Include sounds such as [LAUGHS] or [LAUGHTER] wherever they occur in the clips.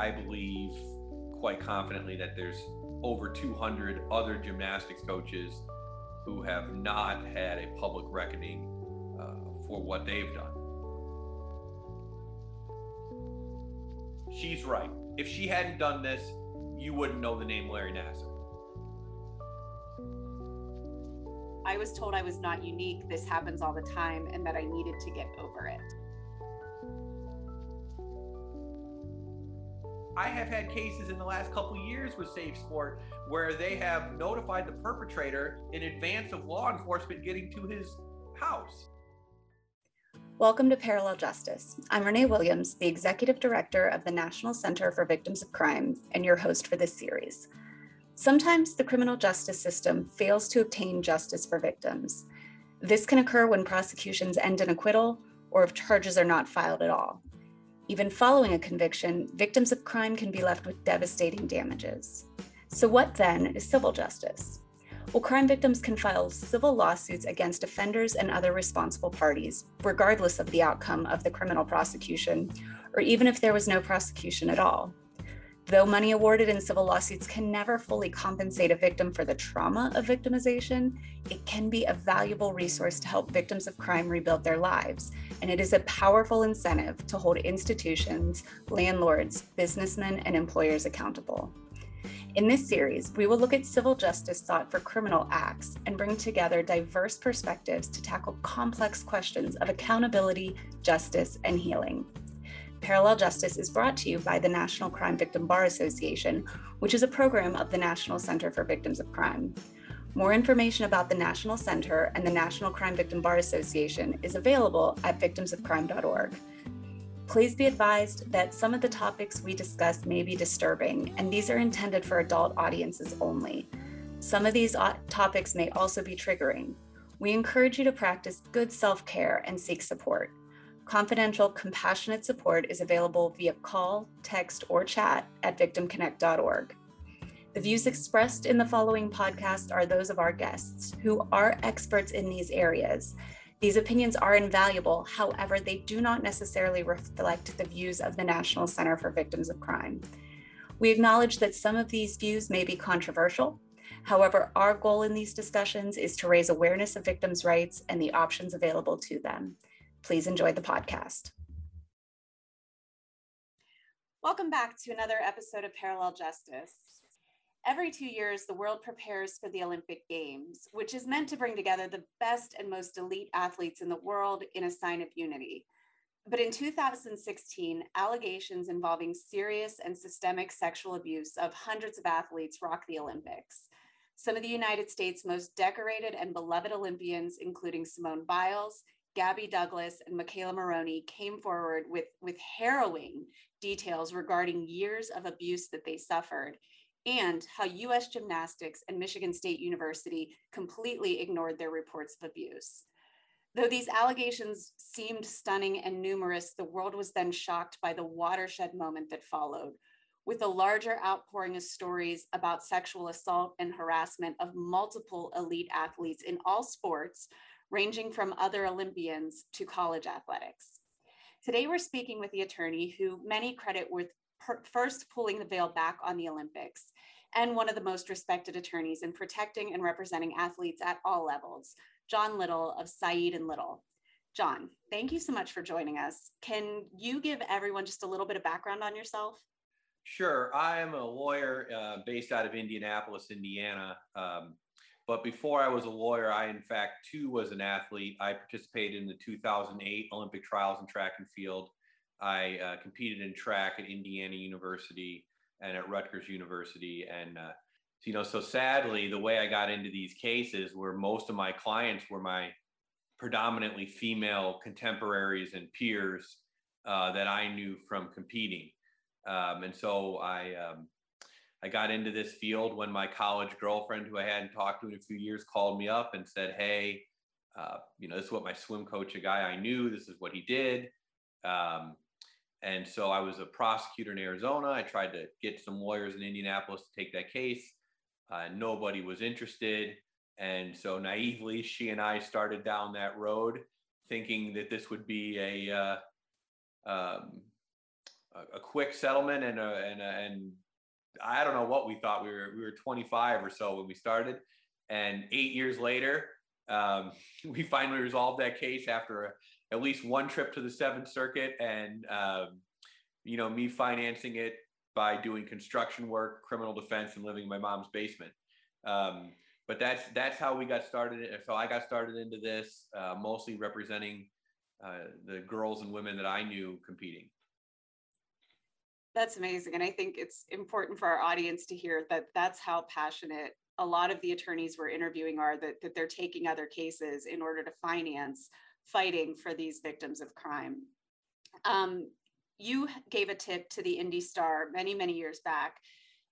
I believe quite confidently that there's over 200 other gymnastics coaches who have not had a public reckoning uh, for what they've done. She's right. If she hadn't done this, you wouldn't know the name Larry Nassar. I was told I was not unique. This happens all the time, and that I needed to get over it. I have had cases in the last couple years with Safe Sport where they have notified the perpetrator in advance of law enforcement getting to his house. Welcome to Parallel Justice. I'm Renee Williams, the Executive Director of the National Center for Victims of Crime, and your host for this series. Sometimes the criminal justice system fails to obtain justice for victims. This can occur when prosecutions end in acquittal or if charges are not filed at all. Even following a conviction, victims of crime can be left with devastating damages. So, what then is civil justice? Well, crime victims can file civil lawsuits against offenders and other responsible parties, regardless of the outcome of the criminal prosecution, or even if there was no prosecution at all. Though money awarded in civil lawsuits can never fully compensate a victim for the trauma of victimization, it can be a valuable resource to help victims of crime rebuild their lives. And it is a powerful incentive to hold institutions, landlords, businessmen, and employers accountable. In this series, we will look at civil justice thought for criminal acts and bring together diverse perspectives to tackle complex questions of accountability, justice, and healing. Parallel Justice is brought to you by the National Crime Victim Bar Association, which is a program of the National Center for Victims of Crime. More information about the National Center and the National Crime Victim Bar Association is available at victimsofcrime.org. Please be advised that some of the topics we discuss may be disturbing, and these are intended for adult audiences only. Some of these uh, topics may also be triggering. We encourage you to practice good self care and seek support. Confidential, compassionate support is available via call, text, or chat at victimconnect.org. The views expressed in the following podcast are those of our guests, who are experts in these areas these opinions are invaluable, however, they do not necessarily reflect the views of the National Center for Victims of Crime. We acknowledge that some of these views may be controversial. However, our goal in these discussions is to raise awareness of victims' rights and the options available to them. Please enjoy the podcast. Welcome back to another episode of Parallel Justice. Every two years, the world prepares for the Olympic Games, which is meant to bring together the best and most elite athletes in the world in a sign of unity. But in 2016, allegations involving serious and systemic sexual abuse of hundreds of athletes rocked the Olympics. Some of the United States' most decorated and beloved Olympians, including Simone Biles, Gabby Douglas, and McKayla Maroney, came forward with, with harrowing details regarding years of abuse that they suffered and how US Gymnastics and Michigan State University completely ignored their reports of abuse. Though these allegations seemed stunning and numerous, the world was then shocked by the watershed moment that followed, with a larger outpouring of stories about sexual assault and harassment of multiple elite athletes in all sports, ranging from other Olympians to college athletics. Today, we're speaking with the attorney who many credit with first pulling the veil back on the Olympics and one of the most respected attorneys in protecting and representing athletes at all levels, John Little of Saeed and Little. John, thank you so much for joining us. Can you give everyone just a little bit of background on yourself? Sure. I am a lawyer uh, based out of Indianapolis, Indiana. Um, but before I was a lawyer, I, in fact, too was an athlete. I participated in the 2008 Olympic trials in track and field. I uh, competed in track at Indiana University and at Rutgers University. And, uh, you know, so sadly, the way I got into these cases where most of my clients were my predominantly female contemporaries and peers uh, that I knew from competing. Um, and so I, um, I got into this field when my college girlfriend, who I hadn't talked to in a few years, called me up and said, Hey, uh, you know, this is what my swim coach, a guy I knew, this is what he did. Um, and so I was a prosecutor in Arizona. I tried to get some lawyers in Indianapolis to take that case. Uh, nobody was interested. And so naively, she and I started down that road thinking that this would be a, uh, um, a, quick settlement and a, and a, and I don't know what we thought we were we were 25 or so when we started, and eight years later, um, [LAUGHS] we finally resolved that case after a, at least one trip to the Seventh Circuit and um, you know me financing it by doing construction work, criminal defense, and living in my mom's basement. Um, but that's that's how we got started. So I got started into this, uh, mostly representing uh, the girls and women that I knew competing. That's amazing. And I think it's important for our audience to hear that that's how passionate a lot of the attorneys we're interviewing are that, that they're taking other cases in order to finance fighting for these victims of crime. Um, you gave a tip to the Indy Star many, many years back,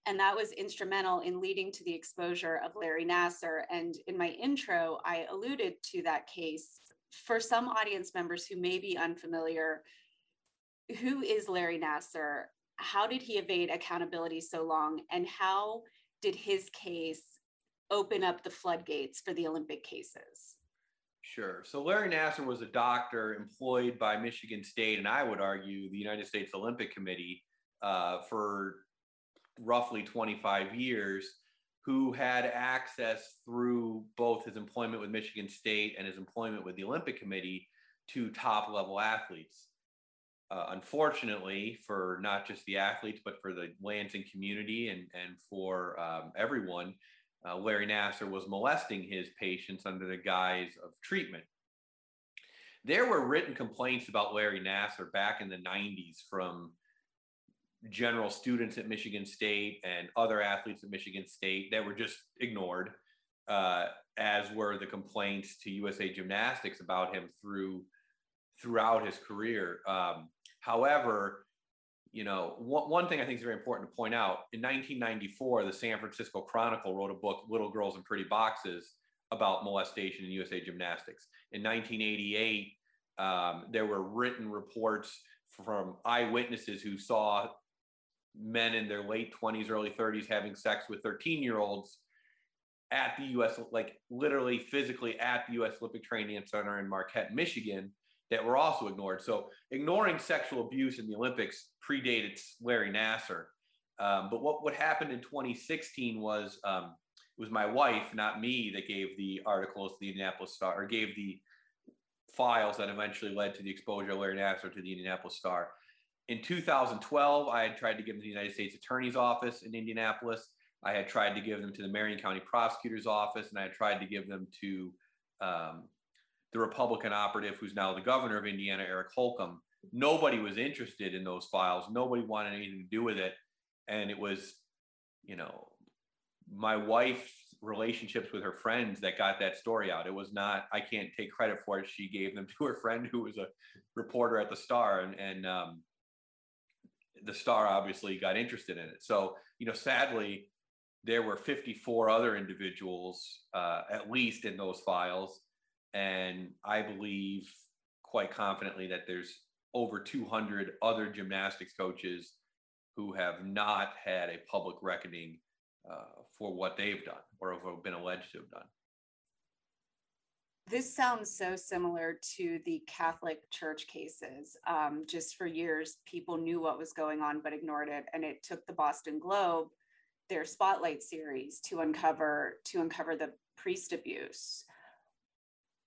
and that was instrumental in leading to the exposure of Larry Nassar. And in my intro, I alluded to that case. For some audience members who may be unfamiliar, who is Larry Nassar? How did he evade accountability so long? And how did his case open up the floodgates for the olympic cases? Sure. So larry nassar was a doctor employed by michigan state and i would argue the united states olympic committee uh, for roughly 25 years who had access through both his employment with michigan state and his employment with the olympic committee to top level athletes uh, unfortunately for not just the athletes but for the Lansing community and and for um, everyone, uh, Larry Nassar was molesting his patients under the guise of treatment. There were written complaints about Larry Nassar back in the 90s from general students at Michigan State and other athletes at Michigan State that were just ignored, uh, as were the complaints to USA Gymnastics about him through throughout his career. Um, However, you know, one, one thing I think is very important to point out in 1994, the San Francisco Chronicle wrote a book, Little Girls in Pretty Boxes, about molestation in USA Gymnastics. In 1988, um, there were written reports from eyewitnesses who saw men in their late 20s, early 30s having sex with 13 year olds at the US, like literally physically at the US Olympic Training Center in Marquette, Michigan that were also ignored. So ignoring sexual abuse in the Olympics predated Larry Nassar. Um, but what, what happened in 2016 was um, it was my wife, not me, that gave the articles to the Indianapolis Star or gave the files that eventually led to the exposure of Larry Nassar to the Indianapolis Star. In 2012, I had tried to give them to the United States Attorney's Office in Indianapolis. I had tried to give them to the Marion County Prosecutor's Office, and I had tried to give them to um, the Republican operative who's now the governor of Indiana, Eric Holcomb. Nobody was interested in those files. Nobody wanted anything to do with it. And it was, you know, my wife's relationships with her friends that got that story out. It was not, I can't take credit for it. She gave them [LAUGHS] to her friend who was a reporter at the Star. And, and um, the Star obviously got interested in it. So, you know, sadly, there were 54 other individuals, uh, at least in those files, and I believe quite confidently that there's over 200 other gymnastics coaches who have not had a public reckoning uh, for what they've done or have been alleged to have done. This sounds so similar to the Catholic Church cases. Um, just for years, people knew what was going on but ignored it, and it took the Boston Globe their spotlight series to uncover to uncover the priest abuse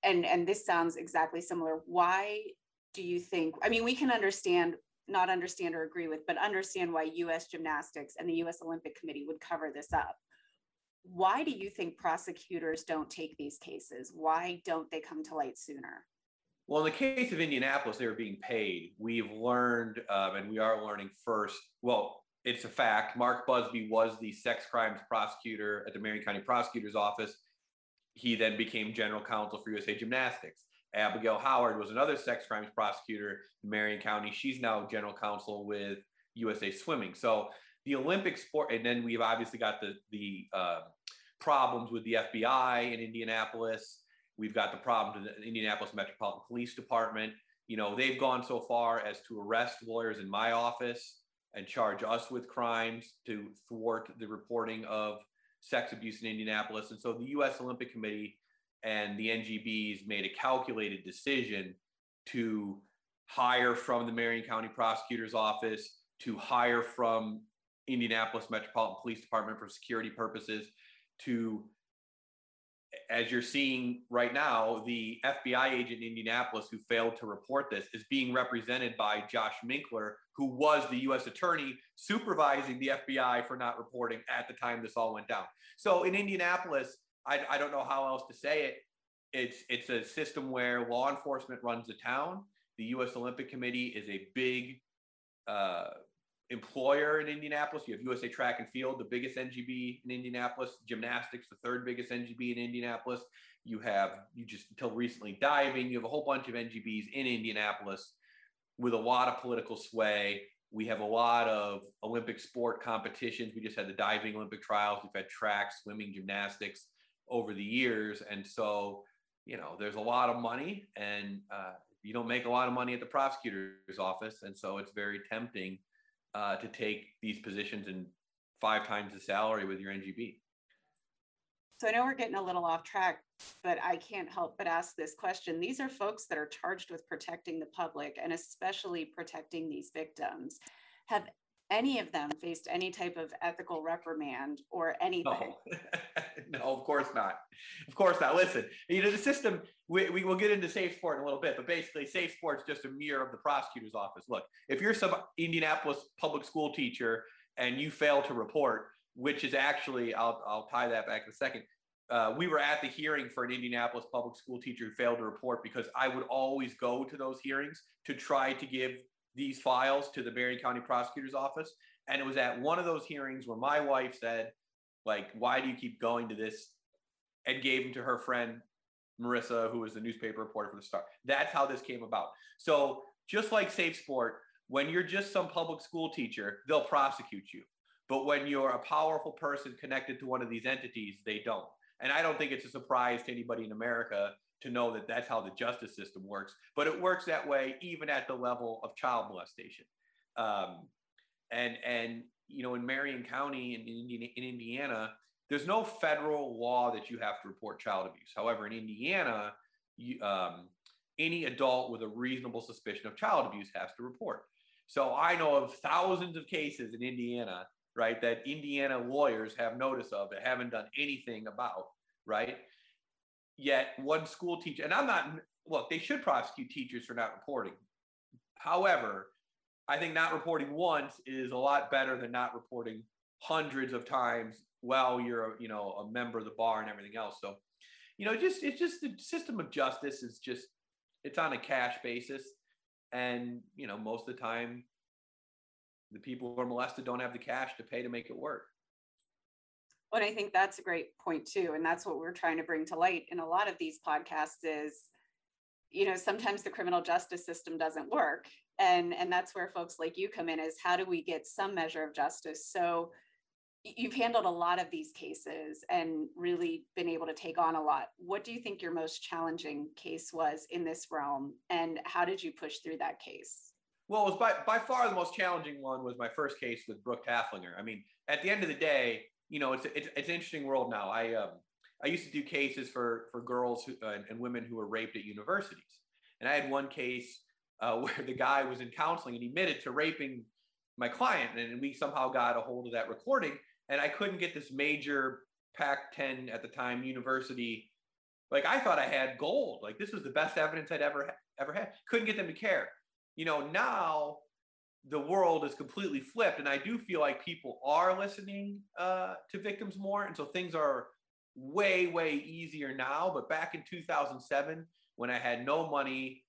and and this sounds exactly similar why do you think i mean we can understand not understand or agree with but understand why us gymnastics and the us olympic committee would cover this up why do you think prosecutors don't take these cases why don't they come to light sooner well, in the case of Indianapolis, they were being paid. We've learned, um, and we are learning first. Well, it's a fact. Mark Busby was the sex crimes prosecutor at the Marion County Prosecutor's Office he then became general counsel for USA Gymnastics. Abigail Howard was another sex crimes prosecutor in Marion County. She's now general counsel with USA Swimming. So the Olympic sport, and then we've obviously got the the uh, problems with the FBI in Indianapolis. We've got the problems to the Indianapolis Metropolitan Police Department. You know, they've gone so far as to arrest lawyers in my office and charge us with crimes to thwart the reporting of sex abuse in Indianapolis. And so the US Olympic Committee and the NGBs made a calculated decision to hire from the Marion County Prosecutor's Office to hire from Indianapolis Metropolitan Police Department for security purposes to as you're seeing right now, the FBI agent in Indianapolis who failed to report this is being represented by Josh Minkler, who was the US attorney supervising the FBI for not reporting at the time this all went down. So in Indianapolis, I, I don't know how else to say it. It's, it's a system where law enforcement runs the town. The US Olympic Committee is a big uh, employer in Indianapolis. You have USA Track and Field, the biggest NGB in Indianapolis, gymnastics, the third biggest NGB in Indianapolis. You have, you just until recently, diving. You have a whole bunch of NGBs in Indianapolis with a lot of political sway. We have a lot of Olympic sport competitions. We just had the diving Olympic trials. We've had track, swimming, gymnastics over the years. And so, you know, there's a lot of money and uh, you don't make a lot of money at the prosecutor's office. And so it's very tempting uh, to take these positions and five times the salary with your NGB. So I know we're getting a little off track, but I can't help but ask this question. These are folks that are charged with protecting the public and especially protecting these victims. Have any of them faced any type of ethical reprimand or anything? No, [LAUGHS] no of course not. Of course not. Listen, you know, the system, we, we will get into safe sport in a little bit, but basically safe sport is just a mirror of the prosecutor's office. Look, if you're some Indianapolis public school teacher and you fail to report, which is actually, I'll, I'll tie that back in a second. Uh, we were at the hearing for an Indianapolis public school teacher who failed to report because I would always go to those hearings to try to give these files to the Marion County Prosecutor's Office. And it was at one of those hearings where my wife said, like, why do you keep going to this? And gave them to her friend, Marissa, who was the newspaper reporter for the Star. That's how this came about. So just like Safe Sport, when you're just some public school teacher, they'll prosecute you. But when you're a powerful person connected to one of these entities, they don't. And I don't think it's a surprise to anybody in America to know that that's how the justice system works. But it works that way even at the level of child molestation. Um, and and you know, in Marion County in, in, in Indiana, there's no federal law that you have to report child abuse. However, in Indiana, you, um, any adult with a reasonable suspicion of child abuse has to report. So I know of thousands of cases in Indiana, right, that Indiana lawyers have notice of that haven't done anything about, right? Yet one school teacher, and I'm not, look, they should prosecute teachers for not reporting. However, I think not reporting once is a lot better than not reporting hundreds of times while you're, you know, a member of the bar and everything else. So, you know, just it's just the system of justice is just it's on a cash basis, and you know, most of the time, the people who are molested don't have the cash to pay to make it work. But I think that's a great point too. And that's what we're trying to bring to light in a lot of these podcasts is, you know, sometimes the criminal justice system doesn't work. And, and that's where folks like you come in is how do we get some measure of justice? So you've handled a lot of these cases and really been able to take on a lot. What do you think your most challenging case was in this realm? And how did you push through that case? Well, it was by, by far the most challenging one was my first case with Brooke Tafflinger. I mean, at the end of the day, you know, it's it's it's an interesting world now. I um, I used to do cases for for girls who, uh, and women who were raped at universities, and I had one case uh, [LAUGHS] where the guy was in counseling and he admitted to raping my client, and we somehow got a hold of that recording, and I couldn't get this major Pac-10 at the time university. Like I thought I had gold. Like this was the best evidence I'd ever ever had. Couldn't get them to care. You know, now the world is completely flipped and i do feel like people are listening uh, to victims more and so things are way way easier now but back in 2007 when i had no money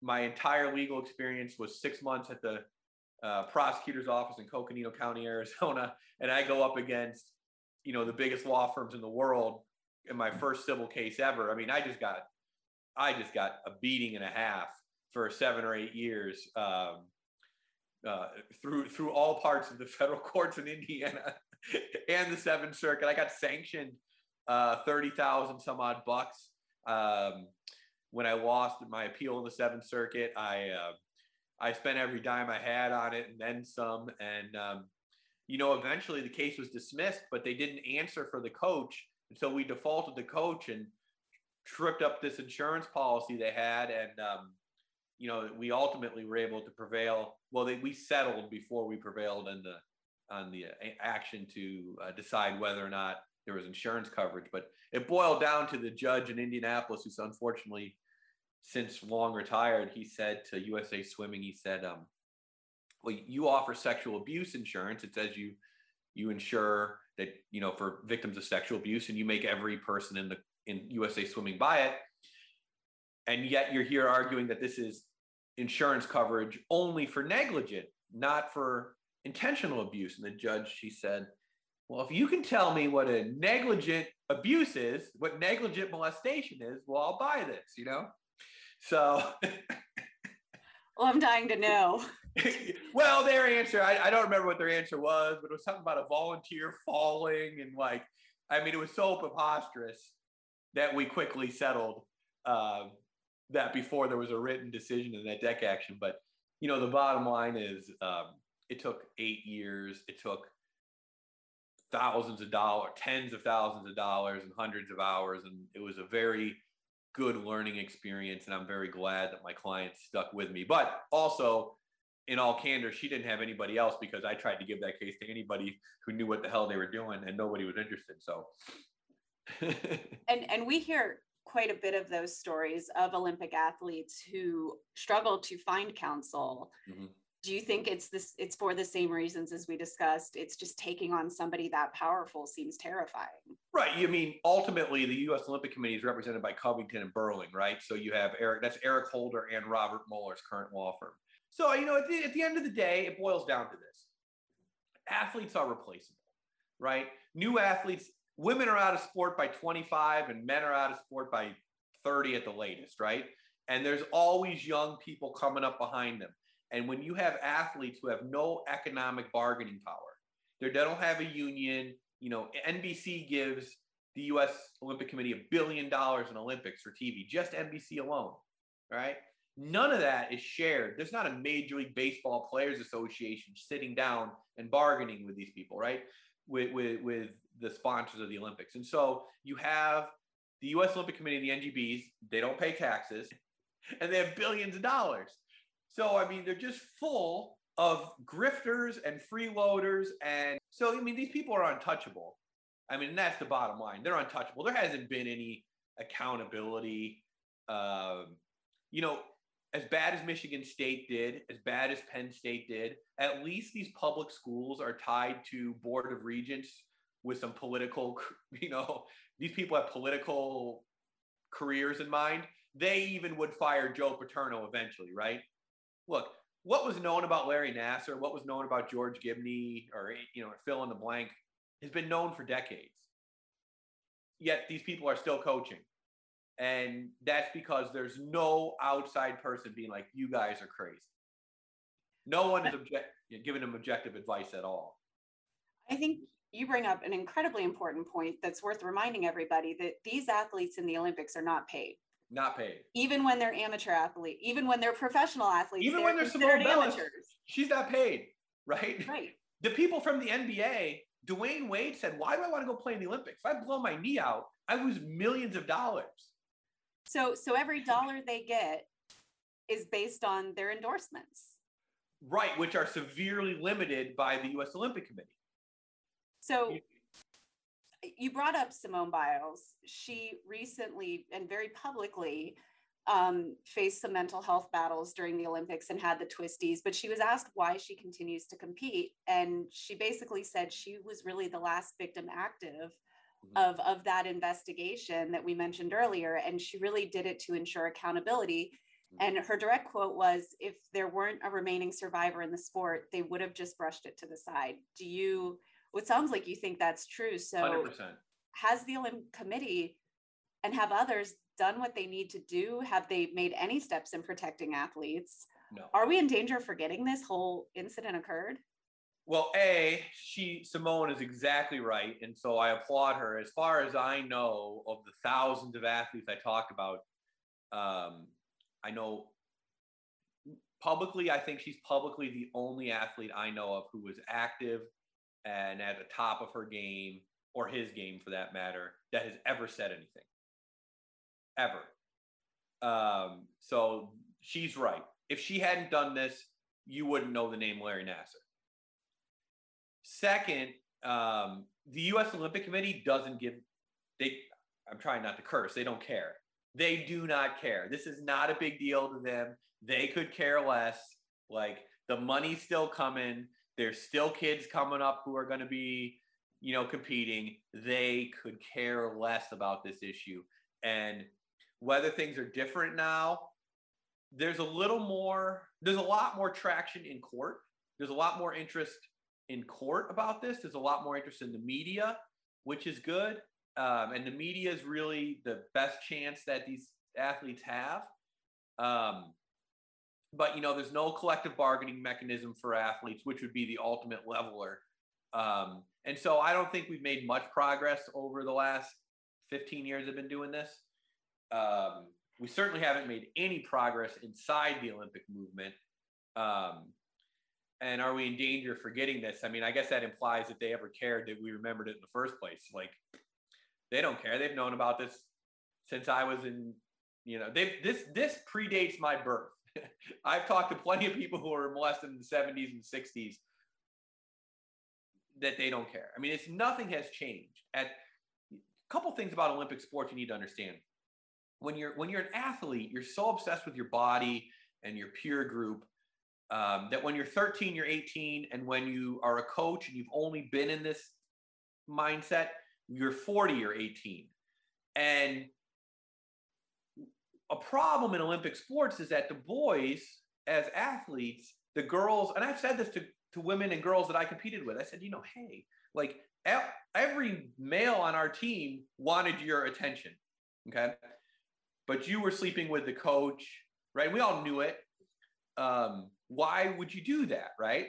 my entire legal experience was six months at the uh, prosecutor's office in coconino county [LAUGHS] arizona and i go up against you know the biggest law firms in the world in my first civil case ever. I mean i just got i just got a beating and a half for seven or eight years um, uh, through through all parts of the federal [LAUGHS] courts in Indiana and the Seventh Circuit. I got sanctioned uh, thirty thousand some odd bucks um, when I lost my appeal in the Seventh Circuit. I uh, I spent every dime I had on it and then some. And um, you know, eventually the case was dismissed, but they didn't answer for the coach, and so we defaulted the coach and tripped up this insurance policy they had and um, you know, we ultimately were able to prevail. Well, they, we settled before we prevailed in the on the uh, action to uh, decide whether or not there was insurance coverage. But it boiled down to the judge in Indianapolis, who's unfortunately since long retired. He said to USA Swimming, he said, um, "Well, you offer sexual abuse insurance. It says you you insure that you know for victims of sexual abuse, and you make every person in the in USA Swimming buy it." And yet you're here arguing that this is insurance coverage only for negligent, not for intentional abuse. And the judge, she said, well, if you can tell me what a negligent abuse is, what negligent molestation is, well, I'll buy this, you know? So. well, I'm dying to know. [LAUGHS] well, their answer, I, I, don't remember what their answer was, but it was something about a volunteer falling. And like, I mean, it was so preposterous that we quickly settled uh, that before there was a written decision in that dec action. But, you know, the bottom line is um, it took eight years. It took thousands of dollars, tens of thousands of dollars, and hundreds of hours. And it was a very good learning experience. And I'm very glad that my client stuck with me. But also, in all candor, she didn't have anybody else because I tried to give that case to anybody who knew what the hell they were doing, and nobody was interested. So, [LAUGHS] and and we hear quite a bit of those stories of Olympic athletes who struggle to find counsel. Mm-hmm. Do you think it's this it's for the same reasons as we discussed? It's just taking on somebody that powerful seems terrifying. Right you mean ultimately the us olympic committee is represented by covington and burling right? So you have eric that's eric holder and robert mueller's current law firm. So you know at the, at the end of the day it boils down to this. Athletes are replaceable right? New athletes women are out of sport by 25 and men are out of sport by 30 at the latest right and there's always young people coming up behind them and when you have athletes who have no economic bargaining power, they don't have a union. You know, NBC gives the U.S. Olympic Committee a billion dollars in Olympics for TV, just NBC alone, right? None of that is shared. There's not a Major League Baseball Players Association sitting down and bargaining with these people, right? With, with, with the sponsors of the Olympics. And so you have the US Olympic Committee, the NGBs, they don't pay taxes and they have billions of dollars. So, I mean, they're just full of grifters and freeloaders. And so, I mean, these people are untouchable. I mean, that's the bottom line. They're untouchable. There hasn't been any accountability. Um, you know, as bad as Michigan State did, as bad as Penn State did, at least these public schools are tied to board of regents with some political, [LAUGHS] you know, these people have political careers in mind. They even would fire Joe Paterno eventually, right? look, what was known about Larry Nassar, what was known about George Gibney, or you know, fill in the blank, has been known for decades. Yet these people are still coaching. And that's because there's no outside person being like, you guys are crazy. No one is object- giving them objective advice at all. I think you bring up an incredibly important point that's worth reminding everybody that these athletes in the Olympics are not paid. Not paid. Even when they're amateur athletes, even when they're professional athletes, even they're when they're Simone Biles, she's not paid, right? Right. The people from the NBA, Dwyane Wade said, "Why do I want to go play in the Olympics? If I blow my knee out, I lose millions of dollars." So, so every dollar they get is based on their endorsements. Right, which are severely limited by the U.S. Olympic Committee. So you brought up Simone Biles. She recently and very publicly um, faced some mental health battles during the Olympics and had the twisties, but she was asked why she continues to compete. And she basically said she was really the last victim active mm-hmm. of, of that investigation that we mentioned earlier. And she really did it to ensure accountability. Mm-hmm. And her direct quote was if there weren't a remaining survivor in the sport, they would have just brushed it to the side. Do you? What sounds like you think that's true. So 100%. has the Olympic Committee and have others done what they need to do? Have they made any steps in protecting athletes? No. Are we in danger of forgetting this whole incident occurred? Well, A, she Simone is exactly right. And so I applaud her. As far as I know of the thousands of athletes I talk about, um, I know publicly, I think she's publicly the only athlete I know of who was active and at the top of her game or his game for that matter that has ever said anything ever um, so she's right if she hadn't done this, you wouldn't know the name Larry Nassar. Second, um, the U.S. Olympic Committee doesn't give they. I'm trying not to curse. They don't care. They do not care. This is not a big deal to them. They could care less. Like the money's still coming. There's still kids coming up who are going to be, you know, competing. They could care less about this issue. And whether things are different now, there's a little more, there's a lot more traction in court. There's a lot more interest in court about this. There's a lot more interest in the media, which is good. Um, and the media is really the best chance that these athletes have. Um, but you know, there's no collective bargaining mechanism for athletes, which would be the ultimate leveler. Um, and so I don't think we've made much progress over the last 15 years I've been doing this. Um, we certainly haven't made any progress inside the Olympic movement. Um, and are we in danger of forgetting this? I mean, I guess that implies that they ever cared that we remembered it in the first place. Like, they don't care. They've known about this since I was in, you know, they this this predates my birth. [LAUGHS] I've talked to plenty of people who were molested in the 70s and 60s that they don't care. I mean, it's nothing has changed. At a couple things about Olympic sports you need to understand. When you're when you're an athlete, you're so obsessed with your body and your peer group um, that when you're 13, you're 18, and when you are a coach and you've only been in this mindset, you're 40 or 18. And a problem in Olympic sports is that the boys, as athletes, the girls, and I've said this to, to women and girls that I competed with, I said, you know, hey, like every male on our team wanted your attention. Okay. But you were sleeping with the coach, right? We all knew it. Um, why would you do that? Right.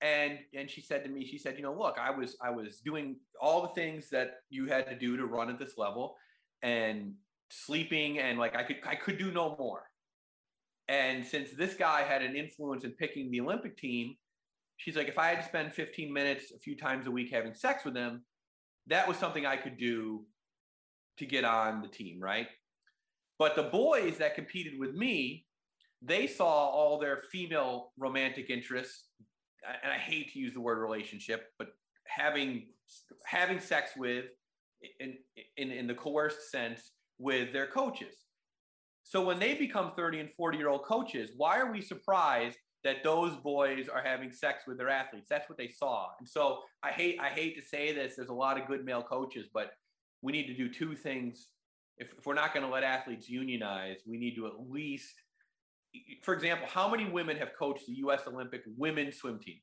And and she said to me, she said, you know, look, I was I was doing all the things that you had to do to run at this level. And sleeping and like I could I could do no more. And since this guy had an influence in picking the Olympic team, she's like, if I had to spend 15 minutes a few times a week having sex with him, that was something I could do to get on the team, right? But the boys that competed with me, they saw all their female romantic interests, and I hate to use the word relationship, but having having sex with in in, in the coerced sense with their coaches. So when they become 30 and 40 year old coaches, why are we surprised that those boys are having sex with their athletes? That's what they saw. And so I hate I hate to say this, there's a lot of good male coaches, but we need to do two things. If, if we're not going to let athletes unionize, we need to at least for example, how many women have coached the US Olympic women's swim team?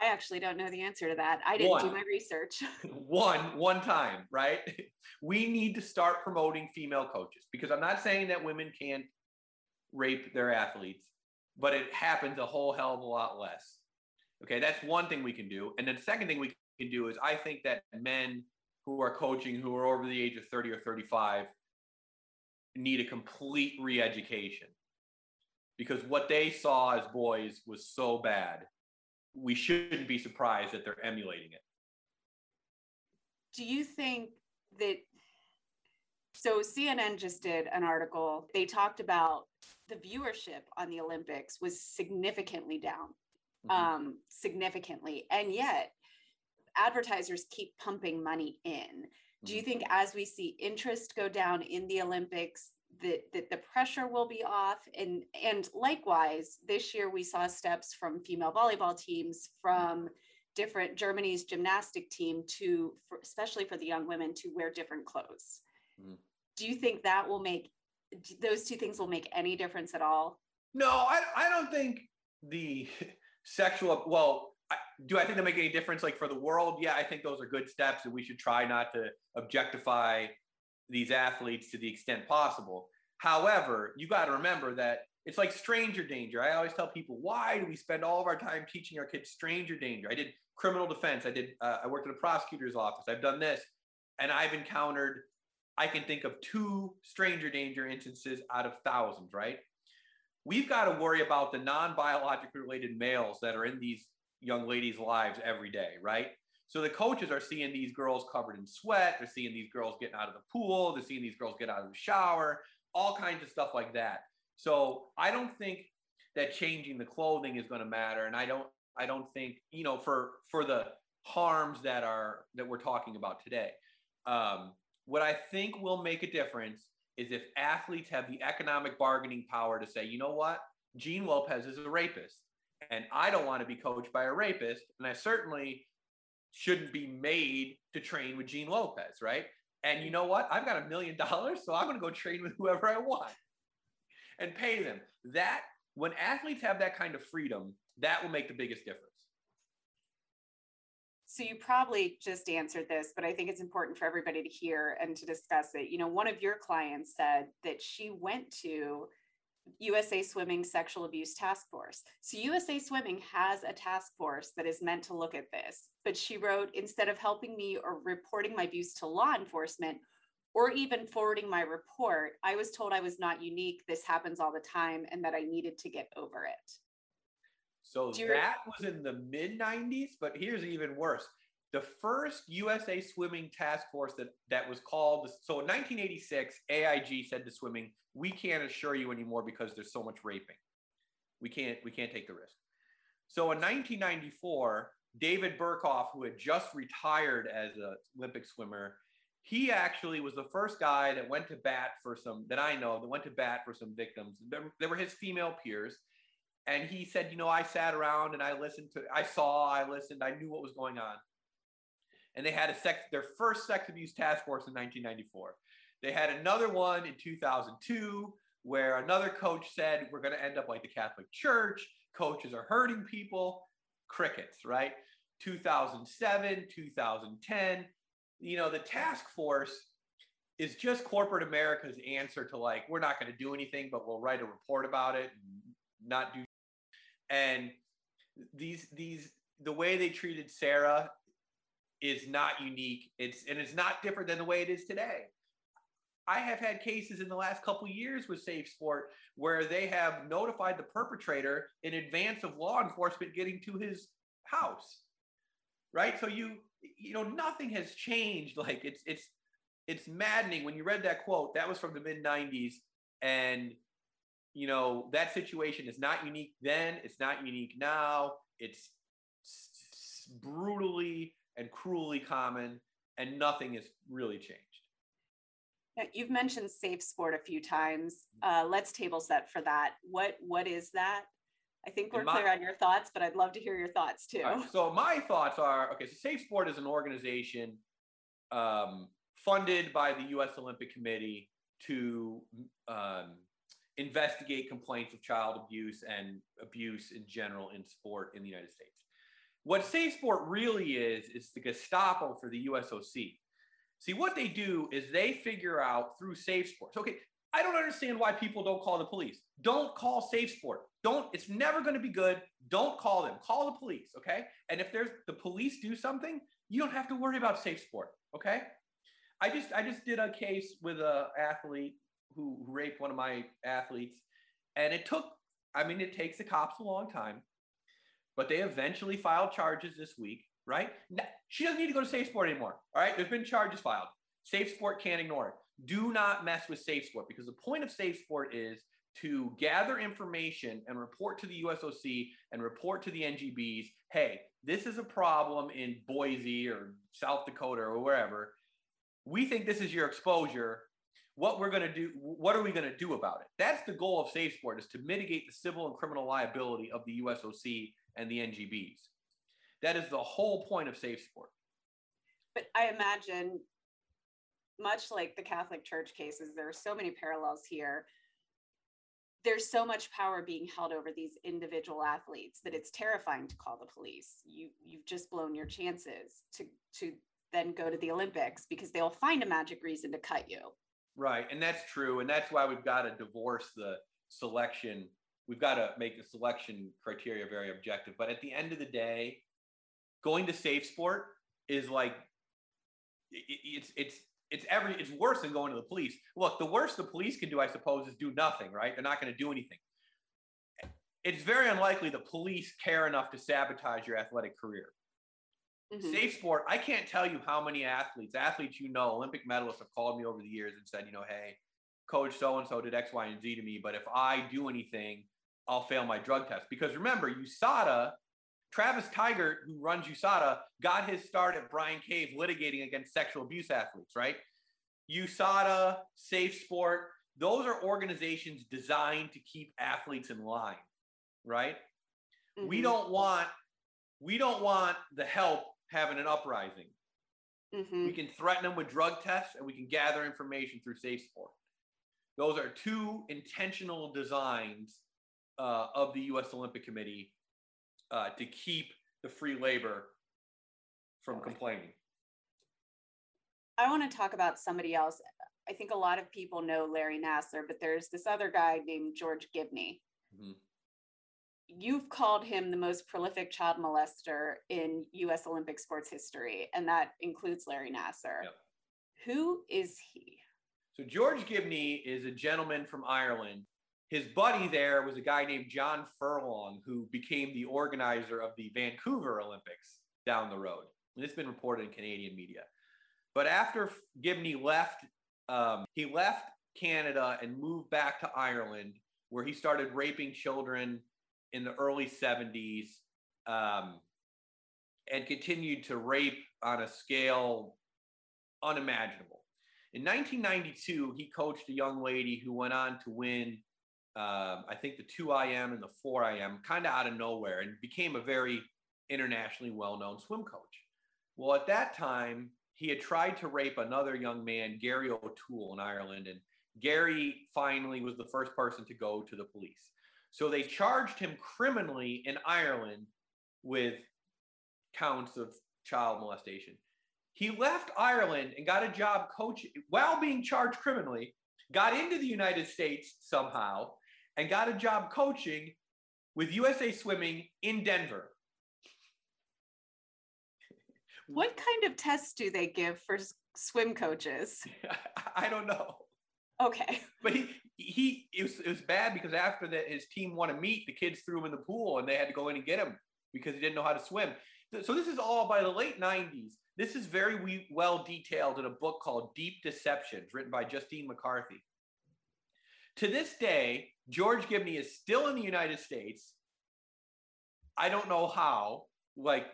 I actually don't know the answer to that. I didn't one. do my research. [LAUGHS] one, one time, right? [LAUGHS] We need to start promoting female coaches because I'm not saying that women can't rape their athletes, but it happens a whole hell of a lot less. Okay, that's one thing we can do. And then the second thing we can do is I think that men who are coaching who are over the age of 30 or 35 need a complete re-education because what they saw as boys was so bad we shouldn't be surprised that they're emulating it. Do you think that? So, CNN just did an article. They talked about the viewership on the Olympics was significantly down, mm-hmm. um, significantly. And yet, advertisers keep pumping money in. Do you mm-hmm. think as we see interest go down in the Olympics, that, that the pressure will be off and and likewise this year we saw steps from female volleyball teams from different germany's gymnastic team to for, especially for the young women to wear different clothes mm. do you think that will make those two things will make any difference at all no i, I don't think the [LAUGHS] sexual well I, do I think they make any difference? Like for the world, yeah, I think those are good steps, and we should try not to objectify these athletes to the extent possible. However, you got to remember that it's like stranger danger. I always tell people, why do we spend all of our time teaching our kids stranger danger? I did criminal defense. I did. Uh, I worked in a prosecutor's office. I've done this, and I've encountered. I can think of two stranger danger instances out of thousands. Right? We've got to worry about the non-biologically related males that are in these young ladies' lives every day. Right? So the coaches are seeing these girls covered in sweat. They're seeing these girls getting out of the pool. They're seeing these girls get out of the shower. all kinds of stuff like that. So I don't think that changing the clothing is going to matter, and I don't I don't think you know for for the harms that are that we're talking about today. Um, what I think will make a difference is if athletes have the economic bargaining power to say, you know what, Jean Lopez is a rapist, and I don't want to be coached by a rapist, and I certainly shouldn't be made to train with Jean Lopez, right? And you know what? I've got a million dollars, so I'm going to go train with whoever I want and pay them. That when athletes have that kind of freedom, that will make the biggest difference. So you probably just answered this, but I think it's important for everybody to hear and to discuss it. You know, one of your clients said that she went to USA Swimming Sexual Abuse Task Force. So USA Swimming has a task force that is meant to look at this. But she wrote, instead of helping me or reporting my abuse to law enforcement, or even forwarding my report, I was told I was not unique. This happens all the time and that I needed to get over it. So that was in the mid 90s, but here's even worse. The first USA Swimming Task Force that, that was called, so in 1986, AIG said to swimming, we can't assure you anymore because there's so much raping. We can't, we can't take the risk. So in 1994, David Berkoff, who had just retired as an Olympic swimmer, he actually was the first guy that went to bat for some that I know that went to bat for some victims. There were his female peers, and he said, you know, I sat around and I listened to, I saw, I listened, I knew what was going on. And they had a sex, their first sex abuse task force in 1994. They had another one in 2002 where another coach said, we're going to end up like the Catholic Church. Coaches are hurting people. Crickets, right? 2007, 2010 you know, the task force is just corporate America's answer to like, we're not going to do anything, but we'll write a report about it and not do. And these, these, the way they treated Sarah is not unique. It's, and it's not different than the way it is today. I have had cases in the last couple years with Safe Sport where they have notified the perpetrator in advance of law enforcement getting to his house. Right? So you you know, nothing has changed. [LAUGHS] Like it's it's it's maddening when you read that quote. That was from the mid '90s, and you know that situation is not unique then. It's not unique now. It's brutally and cruelly common, and nothing has really changed. Now, you've mentioned safe sport a few times. Uh, let's table set for that. What what is that? I think we're my, clear on your thoughts, but I'd love to hear your thoughts too. Right, so my thoughts are okay. So Safe Sport is an organization um, funded by the U.S. Olympic Committee to um, investigate complaints of child abuse and abuse in general in sport in the United States. What Safe Sport really is is the Gestapo for the USOC. See, what they do is they figure out through Safe Sports. Okay, I don't understand why people don't call the police. Don't call Safe Sport. Don't, it's never going to be good. Don't call them. Call the police, okay? And if there's the police do something, you don't have to worry about Safe Sport, okay? I just I just did a case with a athlete who raped one of my athletes, and it took I mean it takes the cops a long time, but they eventually filed charges this week, right? she doesn't need to go to Safe Sport anymore. All right, there's been charges filed. Safe Sport can't ignore it do not mess with Safe Sport because the point of Safe Sport is to gather information and report to the USOC and report to the NGBs hey, this is a problem in Boise or South Dakota or wherever. We think this is your exposure. What we're going to do, what are we going to do about it? That's the goal of Safe Sport is to mitigate the civil and criminal liability of the USOC and the NGBs. That is the whole point of Safe Sport. But I imagine much like the Catholic Church cases, there are so many parallels here. There's so much power being held over these individual athletes that it's terrifying to call the police. You you've just blown your chances to to then go to the Olympics because they'll find a magic reason to cut you. Right, and that's true, and that's why we've got to divorce the selection. We've got to make the selection criteria very objective. But at the end of the day, going to safe sport is like it's it's it's every it's worse than going to the police. Look, the worst the police can do, I suppose, is do nothing, right? They're not going to do anything. It's very unlikely the police care enough to sabotage your athletic career. Mm-hmm. Safe sport, I can't tell you how many athletes, athletes you know, Olympic medalists have called me over the years and said, you know, hey, coach so and so did X, Y, and Z to me, but if I do anything, I'll fail my drug test. Because remember, USADA, Travis Tygart, who runs USADA, got his start at Bryan Cave litigating against sexual abuse athletes, right? USADA, Safe Sport, those are organizations designed to keep athletes in line, right? Mm-hmm. We don't want we don't want the help having an uprising. Mm-hmm. We can threaten them with drug tests and we can gather information through Safe Sport. Those are two intentional designs uh, of the U.S. Olympic Committee uh, to keep the free labor from complaining. I want to talk about somebody else. I think a lot of people know Larry Nassar, but there's this other guy named George Gibney. Mm-hmm. You've called him the most prolific child molester in US Olympic sports history, and that includes Larry Nassar. Yep. Who is he? So, George Gibney is a gentleman from Ireland. His buddy there was a guy named John Furlong, who became the organizer of the Vancouver Olympics down the road. And it's been reported in Canadian media. But after Gibney left, um, he left Canada and moved back to Ireland, where he started raping children in the early 70s um, and continued to rape on a scale unimaginable. In 1992, he coached a young lady who went on to win, um, I think, the 2IM and the 4IM, kind of out of nowhere, and became a very internationally well known swim coach. Well, at that time, he had tried to rape another young man, Gary O'Toole, in Ireland, and Gary finally was the first person to go to the police. So they charged him criminally in Ireland with counts of child molestation. He left Ireland and got a job coaching while being charged criminally, got into the United States somehow, and got a job coaching with USA Swimming in Denver. What kind of tests do they give for swim coaches? [LAUGHS] I don't know. Okay. [LAUGHS] But he he it was, it was bad because after that his team won a meet, the kids threw him in the pool and they had to go in and get him because he didn't know how to swim. So this is all by the late 90s. This is very well detailed in a book called Deep Deceptions, written by Justine McCarthy. To this day, George Gibney is still in the United States. I don't know how. Like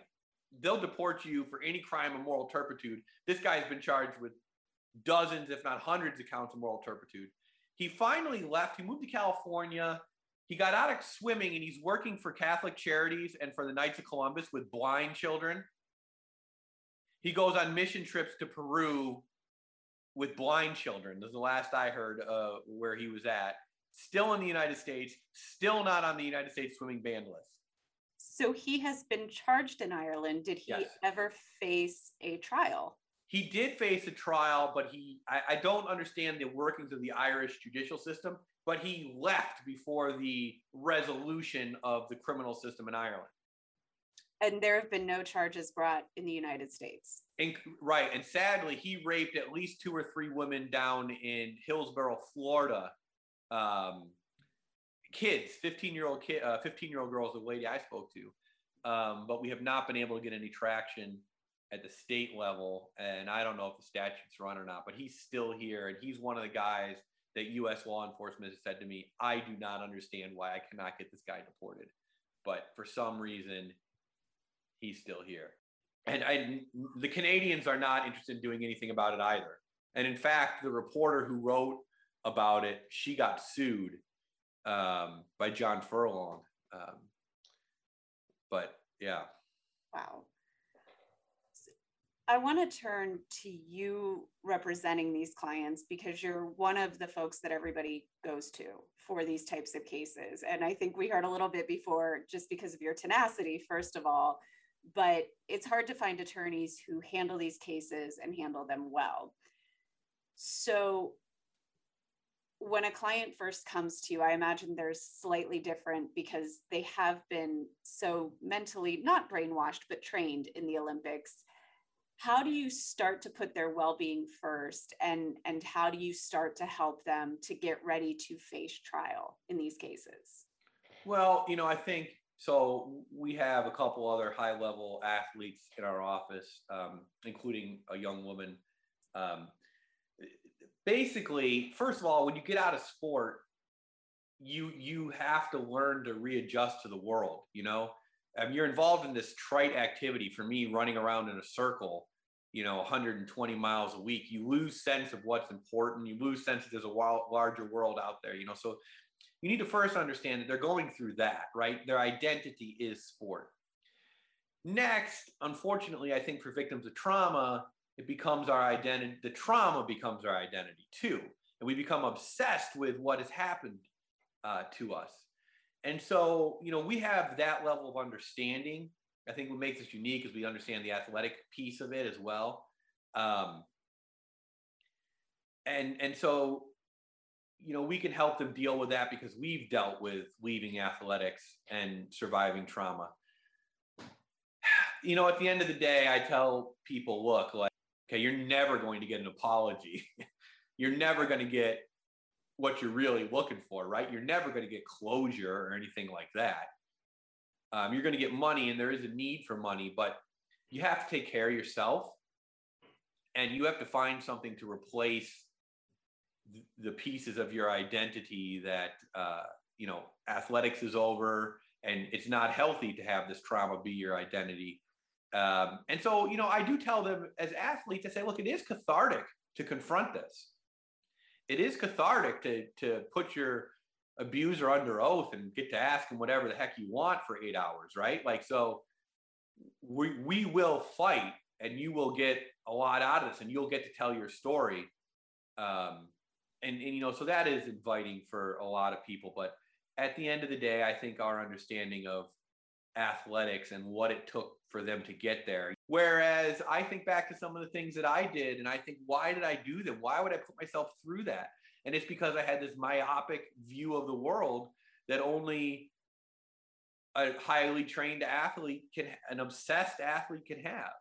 they'll deport you for any crime of moral turpitude. This guy's been charged with dozens, if not hundreds, of counts of moral turpitude. He finally left. He moved to California. He got out of swimming and he's working for Catholic Charities and for the Knights of Columbus with blind children. He goes on mission trips to Peru with blind children. This is the last I heard uh, where he was at. Still in the United States, still not on the United States swimming ban list. So he has been charged in Ireland. Did he yes. ever face a trial? He did face a trial, but he I, I, don't understand the workings of the Irish judicial system, but he left before the resolution of the criminal system in Ireland. And there have been no charges brought in the United States. And, right. And sadly, he raped at least two or three women down in Hillsborough, Florida. Um, kids, 15 year old kid, uh, 15 year old girls, the lady I spoke to. Um, but we have not been able to get any traction at the state level. And I don't know if the statutes run or not, but he's still here. And he's one of the guys that US law enforcement has said to me, I do not understand why I cannot get this guy deported. But for some reason, he's still here. And the Canadians are not interested in doing anything about it either. And in fact, the reporter who wrote about it, she got sued um, by John Furlong. Um, but yeah. Wow. I want to turn to you representing these clients because you're one of the folks that everybody goes to for these types of cases. And I think we heard a little bit before just because of your tenacity, first of all, but it's hard to find attorneys who handle these cases and handle them well. So when a client first comes to you, I imagine they're slightly different because they have been so mentally not brainwashed, but trained in the Olympics. How do you start to put their well-being first, and and how do you start to help them to get ready to face trial in these cases? Well, you know, I think so. We have a couple other high-level athletes in our office, um, including a young woman. Um, basically, first of all, when you get out of sport, you you have to learn to readjust to the world. You know, um, you're involved in this trite activity. For me, running around in a circle, you know, 120 miles a week, you lose sense of what's important. You lose sense that there's a wild, larger world out there. You know, so you need to first understand that they're going through that, right? Their identity is sport. Next, unfortunately, I think for victims of trauma, it becomes our identity. The trauma becomes our identity too, and we become obsessed with what has happened uh, to us. And so, you know, we have that level of understanding. I think what makes us unique is we understand the athletic piece of it as well. Um, and and so, you know, we can help them deal with that because we've dealt with leaving athletics and surviving trauma. [SIGHS] You know, at the end of the day, I tell people, look, like, okay, you're never going to get an apology. [LAUGHS] you're never going to get what you're really looking for, right? You're never going to get closure or anything like that. Um, you're going to get money, and there is a need for money, but you have to take care of yourself, and you have to find something to replace th- the pieces of your identity that uh, you know athletics is over, and it's not healthy to have this trauma be your identity. Um, and so, you know, I do tell them as athletes, I say, look, it is cathartic to confront this it is cathartic to to put your abuser under oath and get to ask him whatever the heck you want for eight hours, right? Like so we we will fight and you will get a lot out of this and you'll get to tell your story. Um and, and you know, so that is inviting for a lot of people. But at the end of the day, I think our understanding of athletics and what it took for them to get there. Whereas I think back to some of the things that I did and I think, why did I do them? Why would I put myself through that? And it's because I had this myopic view of the world that only a highly trained athlete can, an obsessed athlete can have,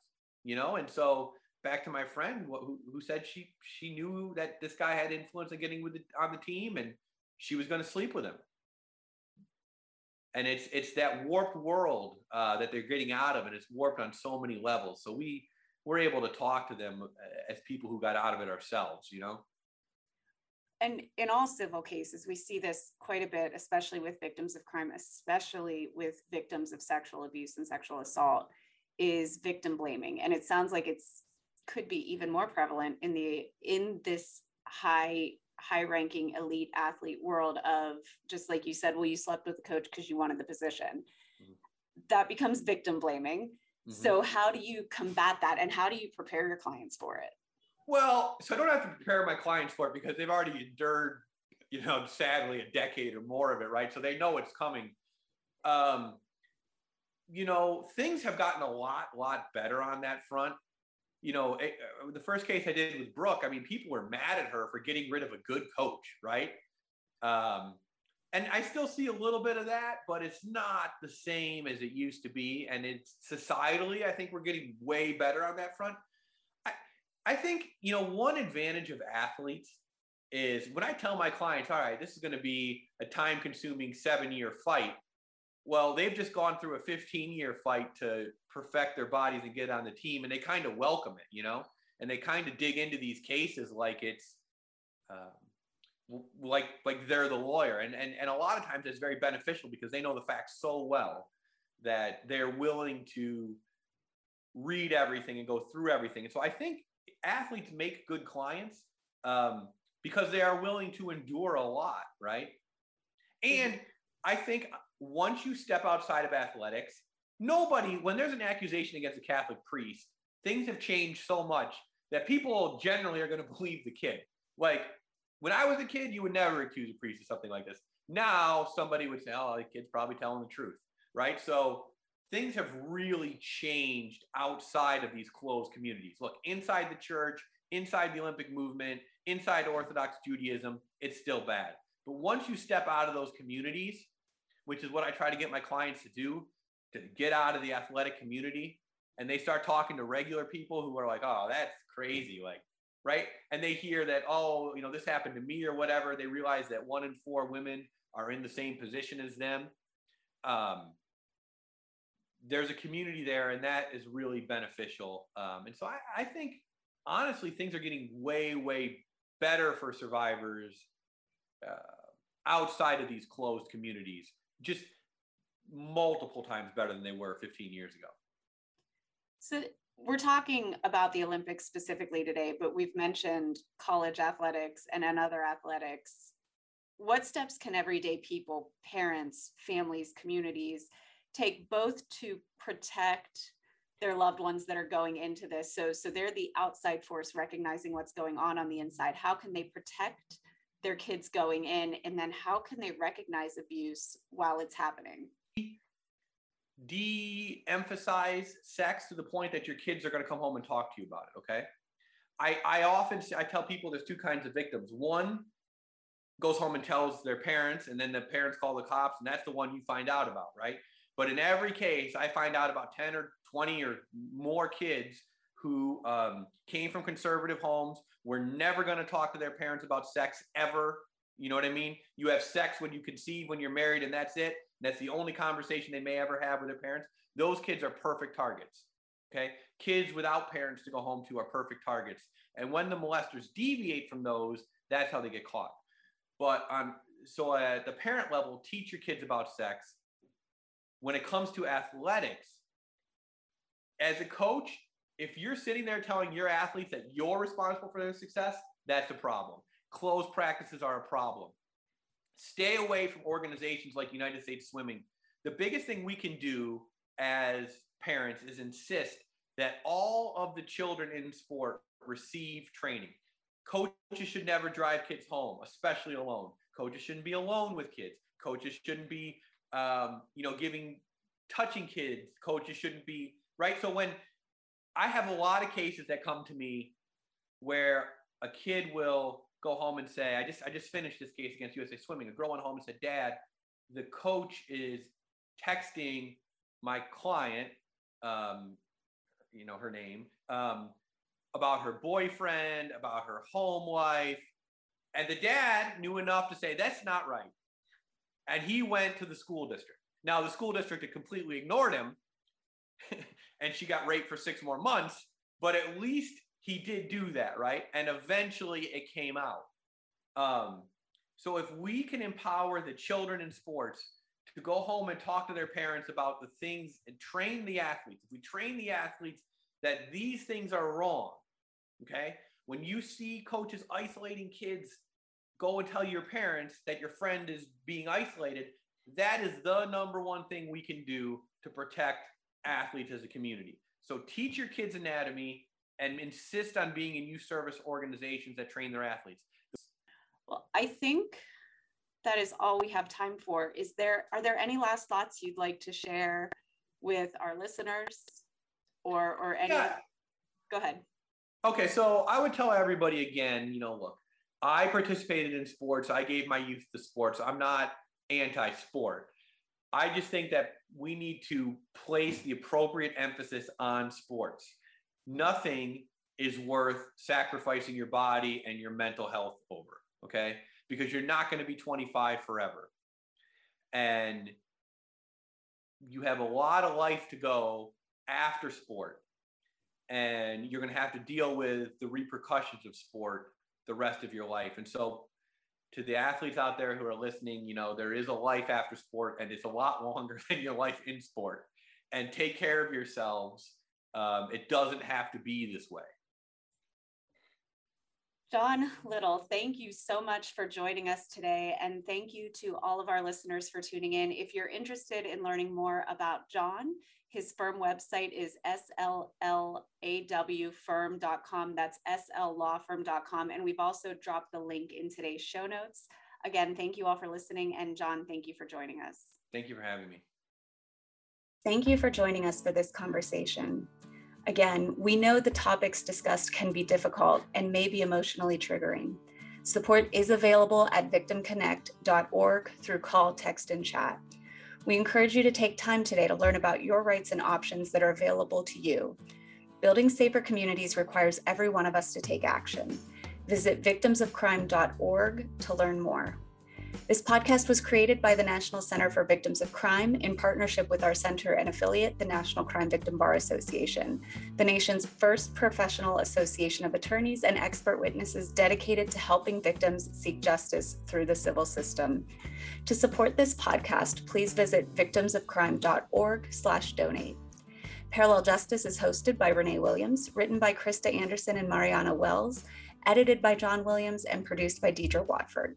you know? And so back to my friend who, who said she, she knew that this guy had influence in getting with the, on the team and she was going to sleep with him and it's it's that warped world uh, that they're getting out of, and it's warped on so many levels. So we we're able to talk to them uh, as people who got out of it ourselves, you know. And in all civil cases, we see this quite a bit, especially with victims of crime, especially with victims of sexual abuse and sexual assault, is victim blaming. And it sounds like it's could be even more prevalent in the in this high high ranking elite athlete world of just like you said well you slept with the coach because you wanted the position. Mm-hmm. that becomes victim blaming. Mm-hmm. so how do you combat that and how do you prepare your clients for it? Well so i don't have to prepare my clients for it because they've already endured you know sadly a decade or more of it right? So they know it's coming. Um you know things have gotten a lot lot better on that front you know, eh, uh, the first case I did with Brooke, I mean, people were mad at her for getting rid of a good coach, right? Um, and I still see a little bit of that, but it's not the same as it used to be. And it's societally, I think we're getting way better on that front. I, I think, you know, one advantage of athletes is when I tell my clients, all right, this is going to be a time consuming seven year fight. Well, they've just gone through a 15 year fight to perfect their bodies and get on the team, and they kind of welcome it, you know, and they kind of dig into these cases like it's um, like like they're the lawyer, and and and a lot of times it's very beneficial because they know the facts so well that they're willing to read everything and go through everything. And so I think athletes make good clients um, because they are willing to endure a lot, right? And I think once you step outside of athletics, nobody, when there's an accusation against a Catholic priest, things have changed so much that people generally are going [LAUGHS] to believe the kid. Like when I was a kid, you would never accuse a priest of something like this. Now somebody would say, oh, the kid's probably telling the truth, right? So things have really changed outside of these closed communities. Look, inside the church, inside the Olympic movement, inside Orthodox Judaism, it's still bad. But once you step out of those communities, which is what I try to get my clients to do, to get out of the athletic community, and they start talking to regular people who are like, oh, that's crazy. Like, right? And they hear that, oh, you know, this happened to me or whatever. They realize that one in four women are in the same position as them. Um, there's a community there, and that is really beneficial. Um, and so I, I think, honestly, things are getting way, way better for survivors uh, outside of these closed communities, just multiple times better than they were 15 years ago. So we're talking about the Olympics specifically today, but we've mentioned college athletics and other athletics. What steps can everyday people, parents, families, communities take both to protect their loved ones that are going into this? So, so they're the outside force recognizing what's going on on the inside. How can they protect their kids going in? And then how can they recognize abuse while it's happening? de-emphasize sex to the point that your kids are going to come home and talk to you about it okay i i often i tell people there's two kinds of victims one goes home and tells their parents and then the parents call the cops and that's the one you find out about right but in every case i find out about 10 or 20 or more kids who um, came from conservative homes were never going to talk to their parents about sex ever you know what i mean you have sex when you conceive when you're married and that's it that's the only conversation they may ever have with their parents. Those kids are perfect targets. Okay. Kids without parents to go home to are perfect targets. And when the molesters deviate from those, that's how they get caught. But on so at the parent level, teach your kids about sex. When it comes to athletics, as a coach, if you're sitting there telling your athletes that you're responsible for their success, that's a problem. Closed practices are a problem. Stay away from organizations like United States Swimming. The biggest thing we can do as parents is insist that all of the children in sport receive training. Coaches should never drive kids home, especially alone. Coaches shouldn't be alone with kids. Coaches shouldn't be, um, you know, giving, touching kids. Coaches shouldn't be, right? So when I have a lot of cases that come to me where a kid will go home and say, I just I just finished this case against USA Swimming. A girl went home and said, Dad, the coach is texting my client, um, you know, her name, um, about her boyfriend, about her home life. And the dad knew enough to say, that's not right. And he went to the school district. Now, the school district had completely ignored him, [LAUGHS] and she got raped for six more months, but at least he did do that, right? And eventually it came out. Um, so if we can empower the children in sports to go home and talk to their parents about the things and train the athletes, if we train the athletes that these things are wrong, okay? When you see coaches isolating kids, go and tell your parents that your friend is being isolated. That is the number one thing we can do to protect athletes as a community. So teach your kids anatomy, and insist on being in youth service organizations that train their athletes. Well, I think that is all we have time for. Is there are there any last thoughts you'd like to share with our listeners or or any yeah. go ahead. Okay, so I would tell everybody again, you know, look, I participated in sports. I gave my youth the sports. I'm not anti-sport. I just think that we need to place the appropriate emphasis on sports nothing is worth sacrificing your body and your mental health over, okay? Because you're not going to be 25 forever. And you have a lot of life to go after sport. And you're going to have to deal with the repercussions of sport the rest of your life. And so, to the athletes out there who are listening, you know, there is a life after sport and it's a lot [LAUGHS] longer than your life in sport. And take care of yourselves um, it doesn't have to be this way. John Little, thank you so much for joining us today. And thank you to all of our listeners for tuning in. If you're interested in learning more about John, his firm website is sllawfirm.com. That's sllawfirm.com. And we've also dropped the link in today's show notes. Again, thank you all for listening. And John, thank you for joining us. Thank you for having me. Thank you for joining us for this conversation. Again, we know the topics discussed can be difficult and may be emotionally triggering. Support is available at victimconnect.org through call, text, and chat. We encourage you to take time today to learn about your rights and options that are available to you. Building safer communities requires every one of us to take action. Visit victimsofcrime.org to learn more. This podcast was created by the National Center for Victims of Crime in partnership with our center and affiliate, the National Crime Victim Bar Association, the nation's first professional association of attorneys and expert witnesses dedicated to helping victims seek justice through the civil system. To support this podcast, please visit victimsofcrime.org/donate. Parallel Justice is hosted by Renee Williams, written by Krista Anderson and Mariana Wells, edited by John Williams, and produced by Deidre Watford.